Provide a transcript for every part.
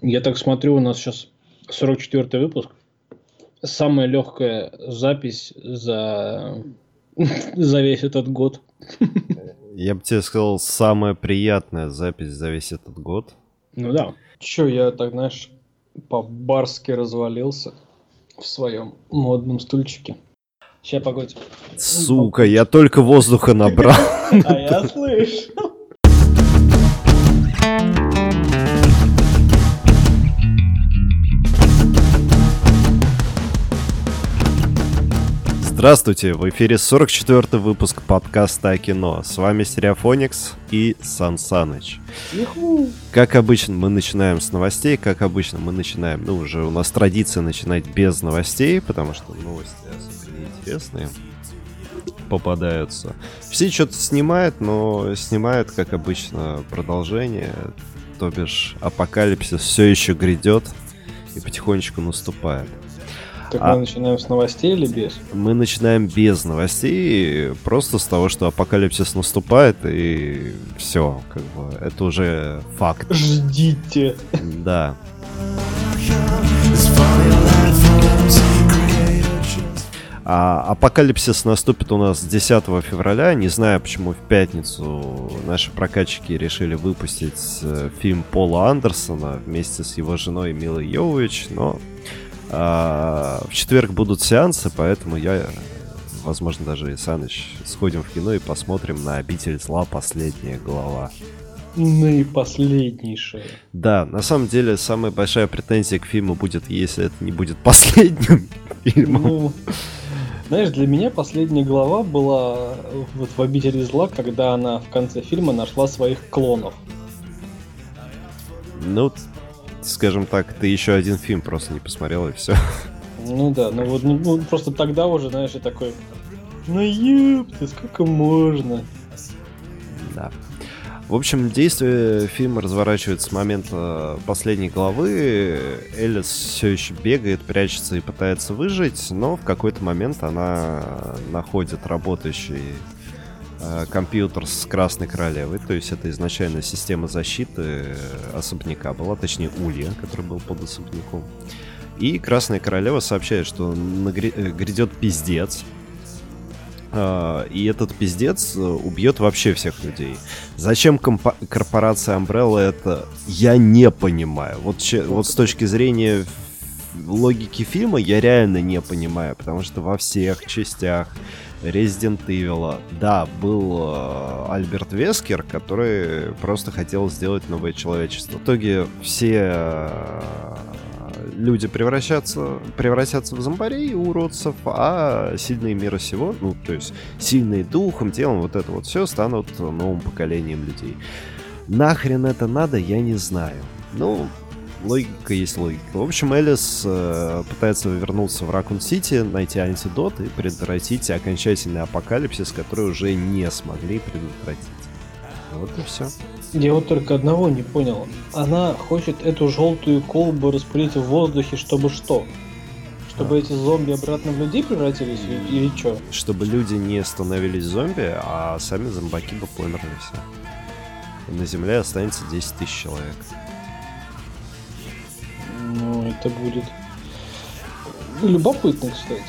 Я так смотрю, у нас сейчас 44 выпуск. Самая легкая запись за, за весь этот год. Я бы тебе сказал, самая приятная запись за весь этот год. Ну да. Че, я так, знаешь, по-барски развалился в своем модном стульчике. Сейчас, погодь. Сука, я только воздуха набрал. А я слышу. Здравствуйте, в эфире 44 выпуск подкаста о кино. С вами Стереофоникс и Сан Саныч. Как обычно, мы начинаем с новостей, как обычно, мы начинаем, ну, уже у нас традиция начинать без новостей, потому что новости особо неинтересные попадаются. Все что-то снимают, но снимают, как обычно, продолжение, то бишь апокалипсис все еще грядет и потихонечку наступает. Так а... мы начинаем с новостей или без? Мы начинаем без новостей, просто с того, что апокалипсис наступает, и все, как бы, это уже факт. Ждите. Да. А апокалипсис наступит у нас 10 февраля. Не знаю, почему в пятницу наши прокатчики решили выпустить э, фильм Пола Андерсона вместе с его женой Милой Йовович, но а, в четверг будут сеансы, поэтому я, возможно, даже и Саныч сходим в кино и посмотрим на «Обитель зла. Последняя глава». Наипоследнейшая. Да, на самом деле самая большая претензия к фильму будет, если это не будет последним фильмом. Ну, знаешь, для меня последняя глава была вот в «Обители зла», когда она в конце фильма нашла своих клонов. Ну, скажем так, ты еще один фильм просто не посмотрел и все. Ну да, ну вот ну, просто тогда уже, знаешь, я такой, ну ёпты, сколько можно? Да. В общем, действие фильма разворачивается с момента последней главы. Элис все еще бегает, прячется и пытается выжить, но в какой-то момент она находит работающий Э, компьютер с Красной Королевой, то есть это изначально система защиты э, особняка была, точнее Улья, который был под особняком. И Красная Королева сообщает, что э, грядет пиздец, и этот пиздец убьет вообще всех людей. Зачем корпорация Umbrella это, я не понимаю. Вот, вот с точки зрения логики фильма я реально не понимаю, потому что во всех частях Resident Evil. Да, был э, Альберт Вескер, который просто хотел сделать новое человечество. В итоге все э, люди превращаются, превратятся в зомбарей, уродцев, а сильные мира сего, ну, то есть сильные духом, телом, вот это вот все станут новым поколением людей. Нахрен это надо, я не знаю. Ну, логика есть логика. В общем, Элис э, пытается вернуться в Ракун-Сити, найти антидот и предотвратить окончательный апокалипсис, который уже не смогли предотвратить. Вот и все. Я вот только одного не понял. Она хочет эту желтую колбу распылить в воздухе, чтобы что? Чтобы а. эти зомби обратно в людей превратились или, или что? Чтобы люди не становились зомби, а сами зомбаки бы померли все. И на Земле останется 10 тысяч человек. Это будет любопытно, кстати.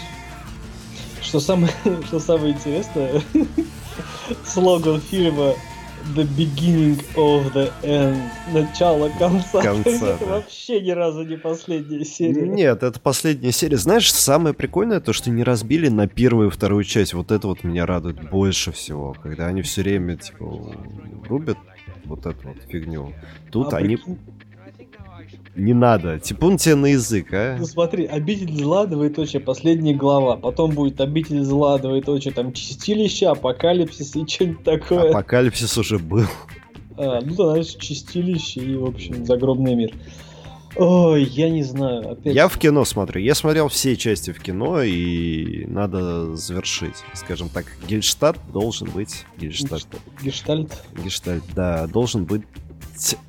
Что самое, что самое интересное, слоган фильма The beginning of the end. Начало конца. конца это да. вообще ни разу не последняя серия. Нет, это последняя серия. Знаешь, самое прикольное то, что не разбили на первую и вторую часть. Вот это вот меня радует больше всего. Когда они все время, типа, рубят вот эту вот фигню. Тут а они... Прикинь не надо. Типун тебе на язык, а? Ну смотри, обитель зла, двоеточие, последняя глава. Потом будет обитель зла, двоеточие, там, чистилище, апокалипсис и что-нибудь такое. Апокалипсис уже был. А, ну да, чистилище и, в общем, загробный мир. Ой, я не знаю. Опять... Я в кино смотрю. Я смотрел все части в кино, и надо завершить. Скажем так, Гельштадт должен быть... Гельштадт. Гештальт? Гештальт, да, должен быть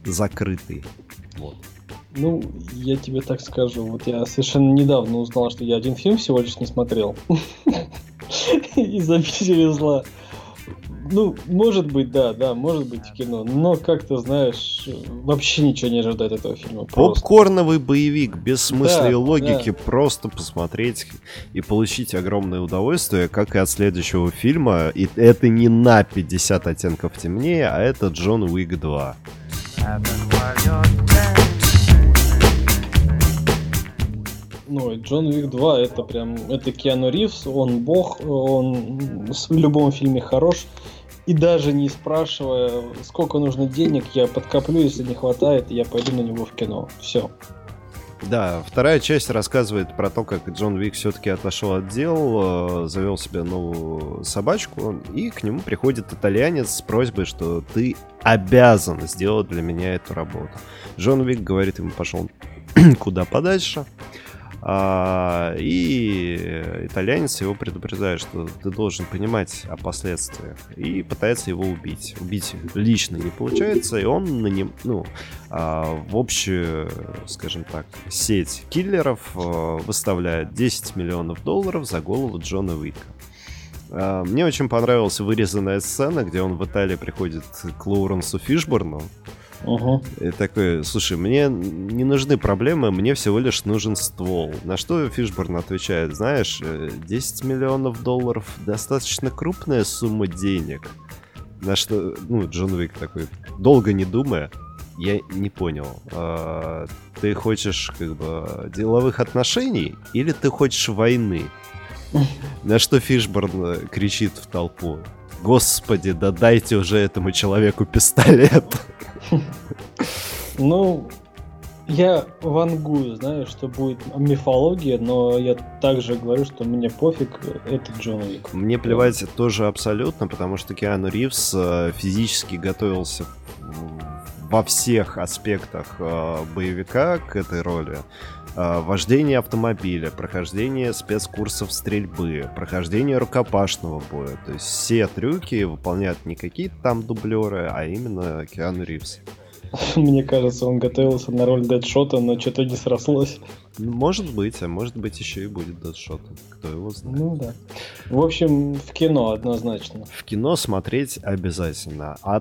закрытый. Вот. Ну, я тебе так скажу. Вот я совершенно недавно узнал, что я один фильм всего лишь не смотрел. Из обители зла. Ну, может быть, да, да, может быть в кино, но как-то, знаешь, вообще ничего не ожидает этого фильма. Просто. Попкорновый боевик, без смысла да, и логики, да. просто посмотреть и получить огромное удовольствие, как и от следующего фильма. И это не на 50 оттенков темнее, а это Джон Уик 2. Ну, Джон Уик 2 это прям, это Киану Ривз, он бог, он в любом фильме хорош. И даже не спрашивая, сколько нужно денег, я подкоплю, если не хватает, я пойду на него в кино. Все. Да, вторая часть рассказывает про то, как Джон Вик все-таки отошел от дел, э, завел себе новую собачку, и к нему приходит итальянец с просьбой, что ты обязан сделать для меня эту работу. Джон Вик говорит ему, пошел куда подальше. А, и итальянец его предупреждает, что ты должен понимать о последствиях. И пытается его убить. Убить лично не получается, и он на нем, ну, а, в общую, скажем так, сеть киллеров а, выставляет 10 миллионов долларов за голову Джона Уика. Мне очень понравилась вырезанная сцена, где он в Италии приходит к Лоуренсу Фишборну, Угу. И такой, слушай, мне не нужны проблемы, мне всего лишь нужен ствол. На что Фишборн отвечает, знаешь, 10 э, миллионов долларов достаточно крупная сумма денег. На что, ну, Джон Уик такой, долго не думая, я не понял. А, ты хочешь, как бы, деловых отношений или ты хочешь войны? На что Фишборн э, кричит в толпу. Господи, да дайте уже этому человеку пистолет. Ну, я вангую, знаю, что будет мифология, но я также говорю, что мне пофиг, это Джон Уик. Мне плевать тоже абсолютно, потому что Киану Ривз э, физически готовился во всех аспектах э, боевика к этой роли. Э, вождение автомобиля, прохождение спецкурсов стрельбы, прохождение рукопашного боя. То есть все трюки выполняют не какие-то там дублеры, а именно Киану Ривз. Мне кажется, он готовился на роль Дэдшота, но что-то не срослось. Может быть, а может быть еще и будет Дэдшот. Кто его знает. Ну да. В общем, в кино однозначно. В кино смотреть обязательно. А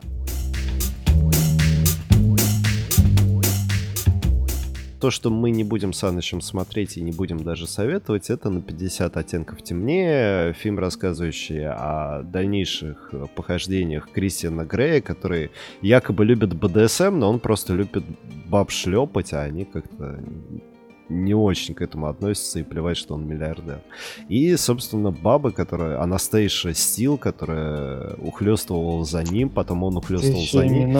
то, что мы не будем с Анышем смотреть и не будем даже советовать, это на 50 оттенков темнее. Фильм, рассказывающий о дальнейших похождениях Кристиана Грея, который якобы любит БДСМ, но он просто любит баб шлепать, а они как-то не очень к этому относится и плевать, что он миллиардер. И, собственно, баба, которая, Анастейша Стил, которая ухлестывала за ним, потом он ухлестывал за ним.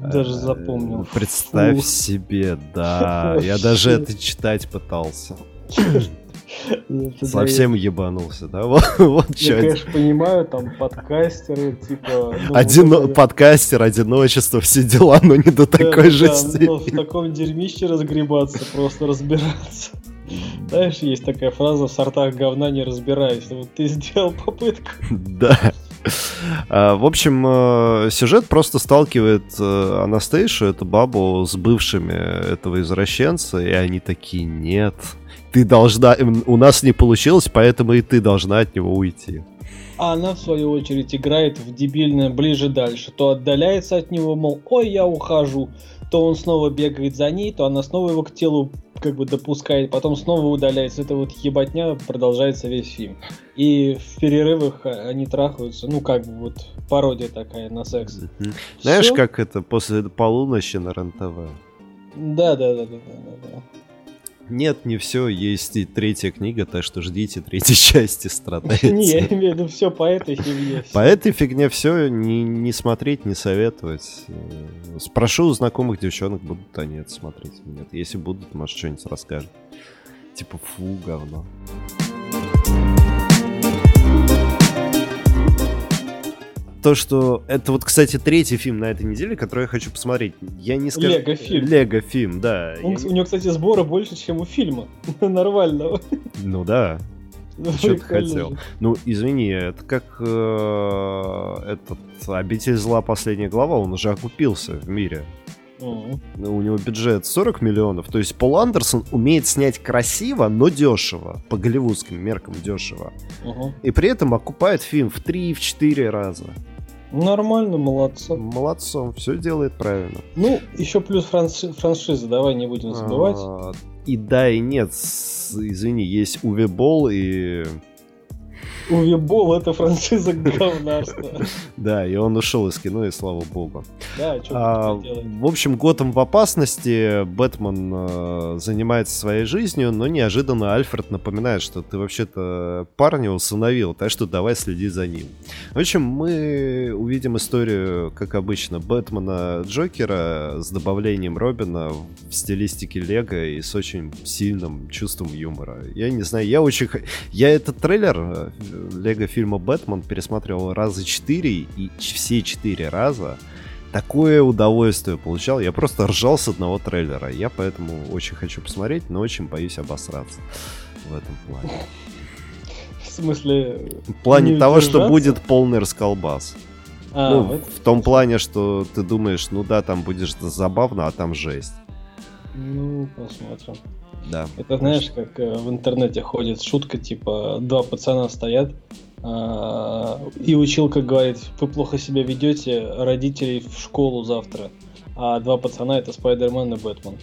даже э, запомнил. Представь Фу. себе, да. Я даже это читать пытался. Совсем ебанулся, да? Вот, вот Я, конечно, понимаю, там подкастеры, типа... Ну, Одино... вот, Подкастер, одиночество, все дела, но не до такой да, же да, степени. Но в таком дерьмище разгребаться, просто разбираться. Знаешь, есть такая фраза «в сортах говна не разбирайся». Вот ты сделал попытку. Да. А, в общем, э, сюжет просто сталкивает э, Анастейшу, эту бабу, с бывшими этого извращенца, и они такие «нет» ты должна... У нас не получилось, поэтому и ты должна от него уйти. А она, в свою очередь, играет в дебильное ближе-дальше. То отдаляется от него, мол, ой, я ухожу. То он снова бегает за ней, то она снова его к телу как бы допускает, потом снова удаляется. Это вот ебатня продолжается весь фильм. И в перерывах они трахаются, ну как бы вот пародия такая на секс. Знаешь, Всё? как это после полуночи на РЕН-ТВ? Да, да, да, да, да, да. Нет, не все, есть и третья книга, так что ждите третьей части страдайте. Не, я имею в виду все по этой фигне. По этой фигне все, не, не смотреть, не советовать. Э, спрошу у знакомых девчонок, будут они это смотреть. Нет, если будут, может, что-нибудь расскажут. Типа, фу, говно. То, что это вот, кстати, третий фильм на этой неделе, который я хочу посмотреть. Я не скажу... Лего-фильм. Лего-фильм, да. Он, я... У него, кстати, сбора больше, чем у фильма. Нормального. Ну да. Ну, что ты хотел? Ну, извини, это как э, этот «Обитель зла. Последняя глава», он уже окупился в мире. Uh-huh. У него бюджет 40 миллионов. То есть Пол Андерсон умеет снять красиво, но дешево. По голливудским меркам дешево. Uh-huh. И при этом окупает фильм в 3-4 раза. Нормально, молодцом. Молодцом, все делает правильно. Ну, еще плюс франши- франшиза, давай не будем забывать. А, и да, и нет. Извини, есть Уве Болл и... Увебол это франшиза говнарства. Да, и он ушел из кино, и слава богу. Да, что А, в общем, Готэм в опасности, Бэтмен э, занимается своей жизнью, но неожиданно Альфред напоминает, что ты вообще-то парня усыновил, так что давай следи за ним. В общем, мы увидим историю, как обычно, Бэтмена Джокера с добавлением Робина в стилистике Лего и с очень сильным чувством юмора. Я не знаю, я очень... Я этот трейлер э, Лего фильма «Бэтмен» пересматривал раза четыре, и все четыре раза такое удовольствие получал. Я просто ржал с одного трейлера. Я поэтому очень хочу посмотреть, но очень боюсь обосраться в этом плане. В смысле... В плане Не того, что будет полный расколбас. А, ну, это- в том плане, что ты думаешь, ну да, там будет забавно, а там жесть. Ну, посмотрим. Да. Это знаешь, как э, в интернете ходит шутка, типа, два пацана стоят, а, и училка говорит, вы плохо себя ведете, родителей в школу завтра. А два пацана это Спайдермен и Бэтмен.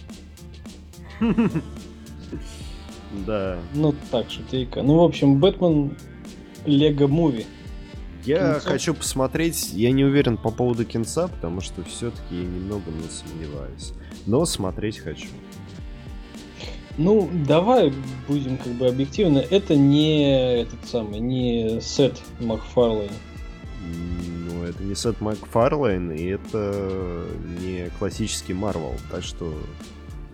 Да. Ну, так, шутейка. Ну, в общем, Бэтмен Лего Муви. Я Кинцо? хочу посмотреть, я не уверен по поводу кинца, потому что все-таки я немного не сомневаюсь. Но смотреть хочу. Ну, давай будем как бы объективны. Это не этот самый, не Сет Макфарлейн. Ну, это не Сет Макфарлейн, и это не классический Марвел, так что...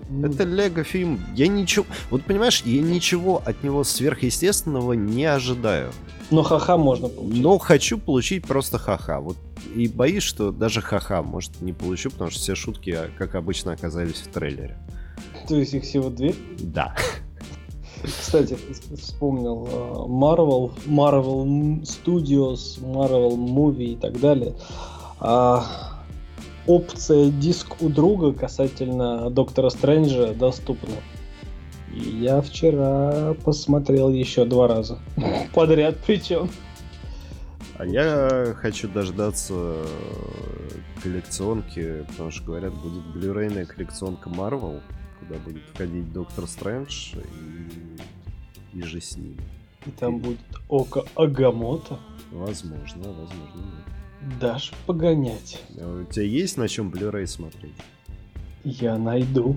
Ну, Это Лего фильм. Я ничего... Вот понимаешь, я ничего от него сверхъестественного не ожидаю. Но ха-ха можно получить. Но хочу получить просто ха-ха. Вот и боюсь, что даже ха-ха, может, не получу, потому что все шутки, а, как обычно, оказались в трейлере. То есть их всего две. Да. Кстати, вс- вспомнил э, Marvel, Marvel Studios, Marvel Movie и так далее. А, опция диск у друга касательно Доктора Стрэнджа доступна. И я вчера посмотрел еще два раза. Подряд причем. А я хочу дождаться э, коллекционки, потому что, говорят, будет блюрейная коллекционка Marvel, куда будет входить Доктор Стрэндж и, и же с ним. И там будет Око Агамото. Возможно, возможно. нет. Дашь погонять. А у тебя есть на чем Blu-ray смотреть? Я найду.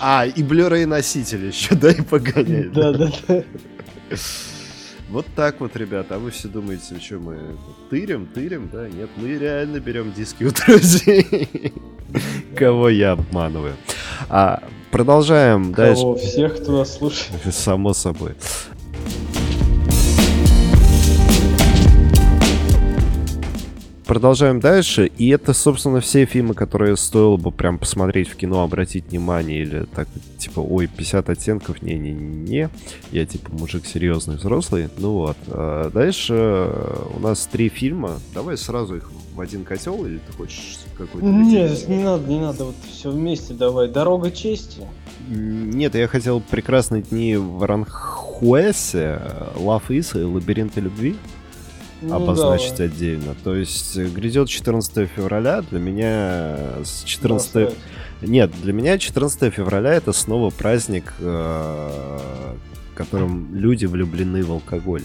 А, и Blu-ray носитель еще, дай погонять. Да-да-да. Вот так вот, ребята. А вы все думаете, что мы тырим, тырим, да? Нет, мы реально берем диски у друзей. Кого я обманываю. А, продолжаем дальше. Кого? Всех, кто нас слушает. Само собой. Продолжаем дальше. И это, собственно, все фильмы, которые стоило бы прям посмотреть в кино, обратить внимание. Или так, типа, ой, 50 оттенков, не-не-не. Я, типа, мужик серьезный, взрослый. Ну вот. А дальше э, у нас три фильма. Давай сразу их в один котел, или ты хочешь какой-то... Нет, не надо, не надо, вот все вместе давай. Дорога чести. Нет, я хотел «Прекрасные дни в Аранхуэсе», «Love Is» и «Лабиринты любви» Ну, обозначить давай. отдельно. То есть э, грядет 14 февраля, для меня с 14... Давай. Нет, для меня 14 февраля это снова праздник, э, которым люди влюблены в алкоголь.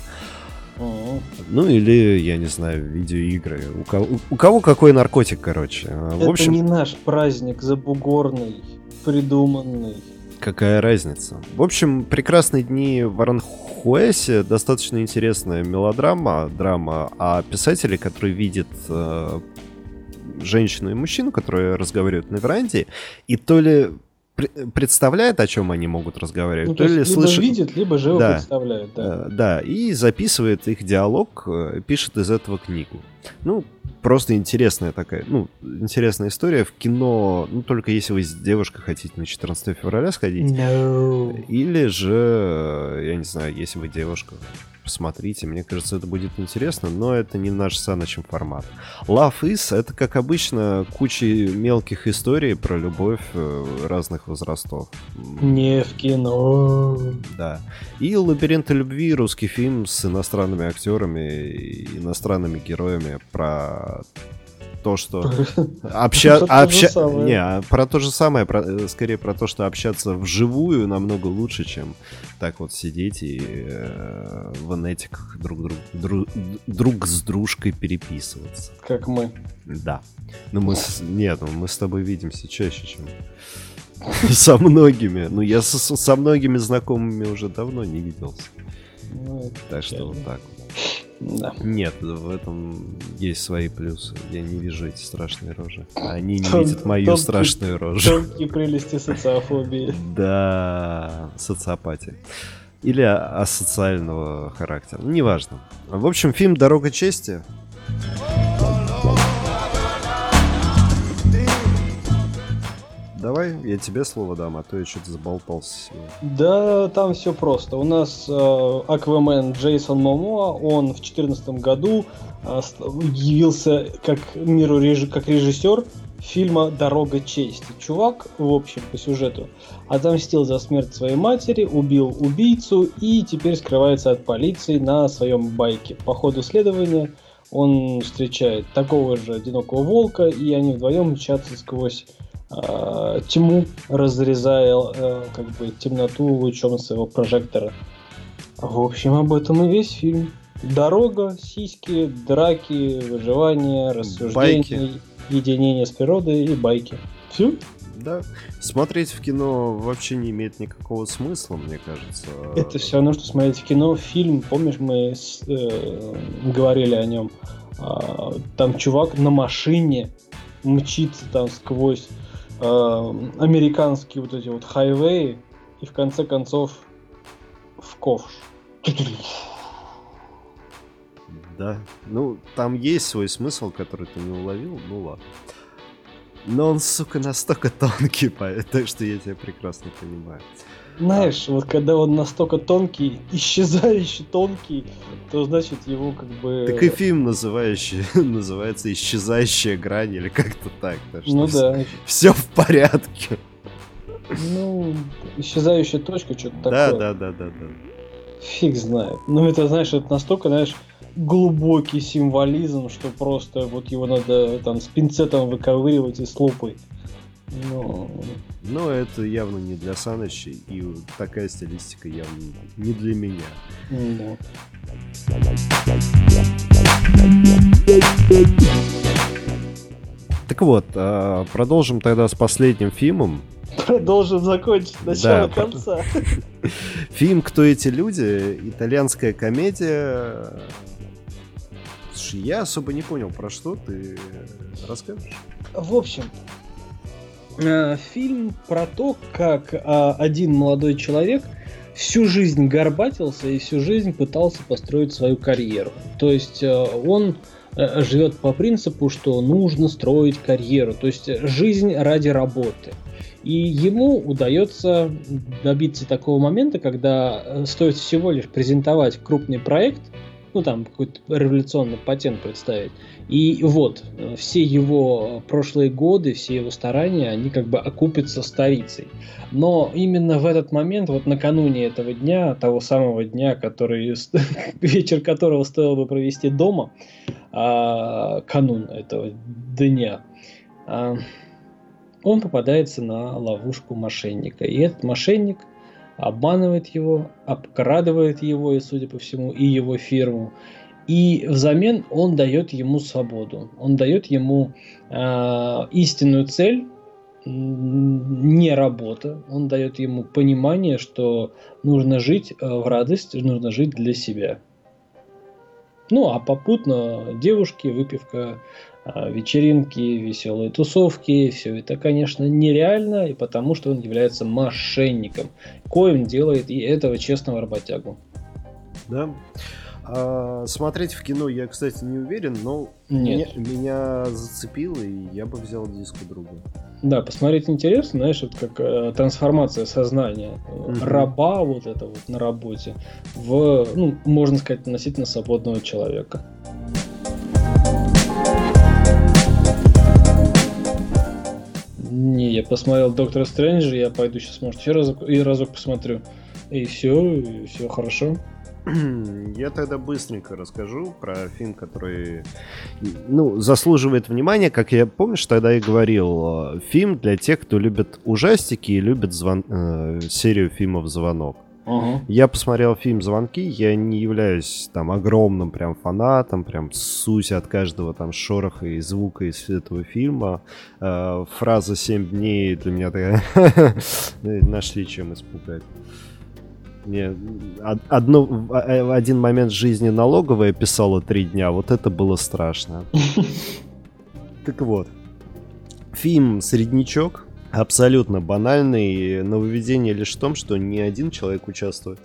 Ну или, я не знаю, видеоигры. У кого, у кого какой наркотик, короче. Э, В Это общем, не наш праздник забугорный, придуманный. Какая разница? В общем, «Прекрасные дни в Аранхуэсе» достаточно интересная мелодрама, драма о писателе, который видит э, женщину и мужчину, которые разговаривают на веранде, и то ли представляет, о чем они могут разговаривать, Ну, то, то есть либо слышит... видит, либо живо Да. представляет, да. Э, да, и записывает их диалог, э, пишет из этого книгу. Ну, просто интересная такая, ну, интересная история в кино, ну, только если вы с девушкой хотите на 14 февраля сходить. No. Или же, я не знаю, если вы девушка, посмотрите. Мне кажется, это будет интересно, но это не наш Санычем формат. Love is — это, как обычно, куча мелких историй про любовь э, разных возрастов. Не в кино. Да. И «Лабиринты любви» — русский фильм с иностранными актерами и иностранными героями про то, что обща... обща... Не, а про то же самое, про... Э, скорее про то, что общаться вживую намного лучше, чем так вот сидеть и э, в инетиках друг, друг, друг, друг с дружкой переписываться. Как мы. Да. Но мы с... Нет, ну мы с тобой видимся чаще, чем со многими. Ну, я со, со многими знакомыми уже давно не виделся. Ну, так что вот так вот. Да. Нет, в этом есть свои плюсы. Я не вижу эти страшные рожи. Они не Тон, видят мою тонкие, страшную рожу. Тонкие прелести социофобии. Да, социопатия. Или асоциального характера. Неважно. В общем, фильм «Дорога чести» я тебе слово дам, а то я что-то заболтался. Да, там все просто. У нас э, Аквамен Джейсон Момоа, он в 2014 году э, явился как миру как режиссер фильма «Дорога чести». Чувак, в общем, по сюжету, отомстил за смерть своей матери, убил убийцу и теперь скрывается от полиции на своем байке. По ходу следования он встречает такого же одинокого волка, и они вдвоем мчатся сквозь э, тьму, разрезая э, как бы темноту лучом своего прожектора. В общем, об этом и весь фильм. Дорога, сиськи, драки, выживание, рассуждение, байки. единение с природой и байки. Все? Да. Смотреть в кино вообще не имеет никакого смысла, мне кажется. Это все равно, что смотреть в кино. Фильм, помнишь, мы с, э, говорили о нем. Э, там чувак на машине мчится там сквозь э, американские вот эти вот хайвеи и в конце концов в ковш. Да, ну там есть свой смысл, который ты не уловил, ну ладно. Но он, сука, настолько тонкий, так что я тебя прекрасно понимаю. Знаешь, вот когда он настолько тонкий, исчезающий тонкий, то значит его как бы... Так и фильм называющий, называется «Исчезающая грань» или как-то так. так ну да. Все в порядке. Ну, исчезающая точка, что-то да, такое. Да, да, да, да. Фиг знает. Ну, это, знаешь, это настолько, знаешь, глубокий символизм, что просто вот его надо там с пинцетом выковыривать и с лупой. Но... Но это явно не для Саныча, и такая стилистика явно не для меня. Да. Так вот, а, продолжим тогда с последним фильмом. Продолжим закончить начало да. конца. Фильм «Кто эти люди?» Итальянская комедия. Слушай, я особо не понял, про что ты расскажешь? В общем, Э, фильм про то, как а, один молодой человек всю жизнь горбатился и всю жизнь пытался построить свою карьеру. То есть э, он э, живет по принципу, что нужно строить карьеру, то есть жизнь ради работы. И ему удается добиться такого момента, когда стоит всего лишь презентовать крупный проект, ну там какой-то революционный патент представить, и вот, э, все его прошлые годы, все его старания, они как бы окупятся старицей. Но именно в этот момент, вот накануне этого дня, того самого дня, который, вечер которого стоило бы провести дома, а, канун этого дня, а, он попадается на ловушку мошенника. И этот мошенник обманывает его, обкрадывает его и, судя по всему, и его фирму. И взамен он дает ему свободу. Он дает ему э, истинную цель, не работа. Он дает ему понимание, что нужно жить э, в радость, нужно жить для себя. Ну, а попутно девушки, выпивка, вечеринки, веселые тусовки, все это, конечно, нереально, и потому что он является мошенником, коим делает и этого честного работягу. Да. А, смотреть в кино я, кстати, не уверен, но Нет. Меня, меня зацепило, и я бы взял диск у друга. Да, посмотреть интересно, знаешь, это как э, трансформация сознания mm-hmm. раба вот это вот на работе в, ну, можно сказать, относительно свободного человека. Не, я посмотрел Доктора Стрэнджа, я пойду сейчас, может, еще разок, и разок посмотрю. И все, и все хорошо. Я тогда быстренько расскажу про фильм, который ну, заслуживает внимания. Как я, помнишь, тогда и говорил, фильм для тех, кто любит ужастики и любит звон... э, серию фильмов «Звонок». Uh-huh. Я посмотрел фильм «Звонки», я не являюсь там огромным прям фанатом, прям сусь от каждого там шороха и звука из этого фильма. Э, фраза «семь дней» для меня такая... Нашли чем испугать. Мне одно, в один момент жизни налоговая писала три дня, вот это было страшно. Так вот, фильм «Среднячок» абсолютно банальный. Нововведение лишь в том, что не один человек участвует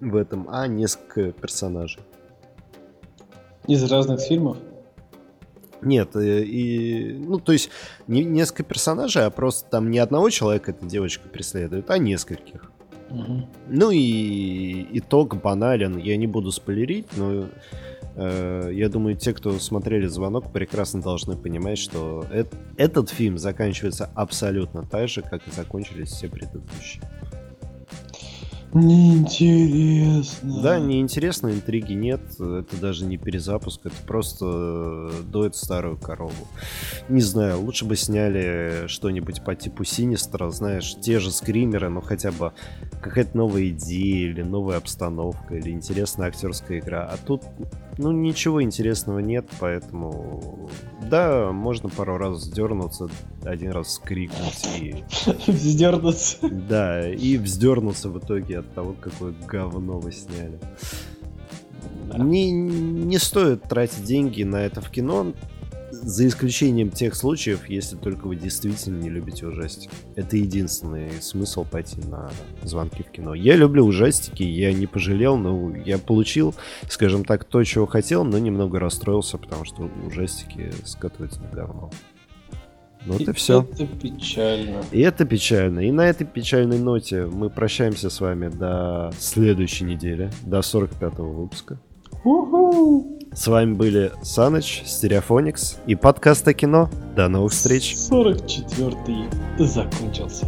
в этом, а несколько персонажей. Из разных фильмов? Нет, и, и ну то есть не несколько персонажей, а просто там не одного человека эта девочка преследует, а нескольких. Ну и итог банален. Я не буду спойлерить, но э, я думаю, те, кто смотрели «Звонок», прекрасно должны понимать, что э этот фильм заканчивается абсолютно так же, как и закончились все предыдущие. Неинтересно. Да, неинтересно, интриги нет. Это даже не перезапуск, это просто э, дует старую корову. Не знаю, лучше бы сняли что-нибудь по типу Синистра, знаешь, те же скримеры, но хотя бы какая-то новая идея или новая обстановка или интересная актерская игра. А тут, ну, ничего интересного нет, поэтому да, можно пару раз сдернуться, один раз скрикнуть и... Вздернуться. Да, и вздернуться в итоге от того, какое говно вы сняли. Да. Не, не стоит тратить деньги на это в кино, за исключением тех случаев, если только вы действительно не любите ужастики. Это единственный смысл пойти на звонки в кино. Я люблю ужастики, я не пожалел, но я получил, скажем так, то, чего хотел, но немного расстроился, потому что ужастики скатываются на говно. Ну вот и, и все. Это печально. И это печально. И на этой печальной ноте мы прощаемся с вами до следующей недели, до 45-го выпуска. У-ху! С вами были Саныч, Стереофоникс и подкаст о кино. До новых встреч. 44-й закончился.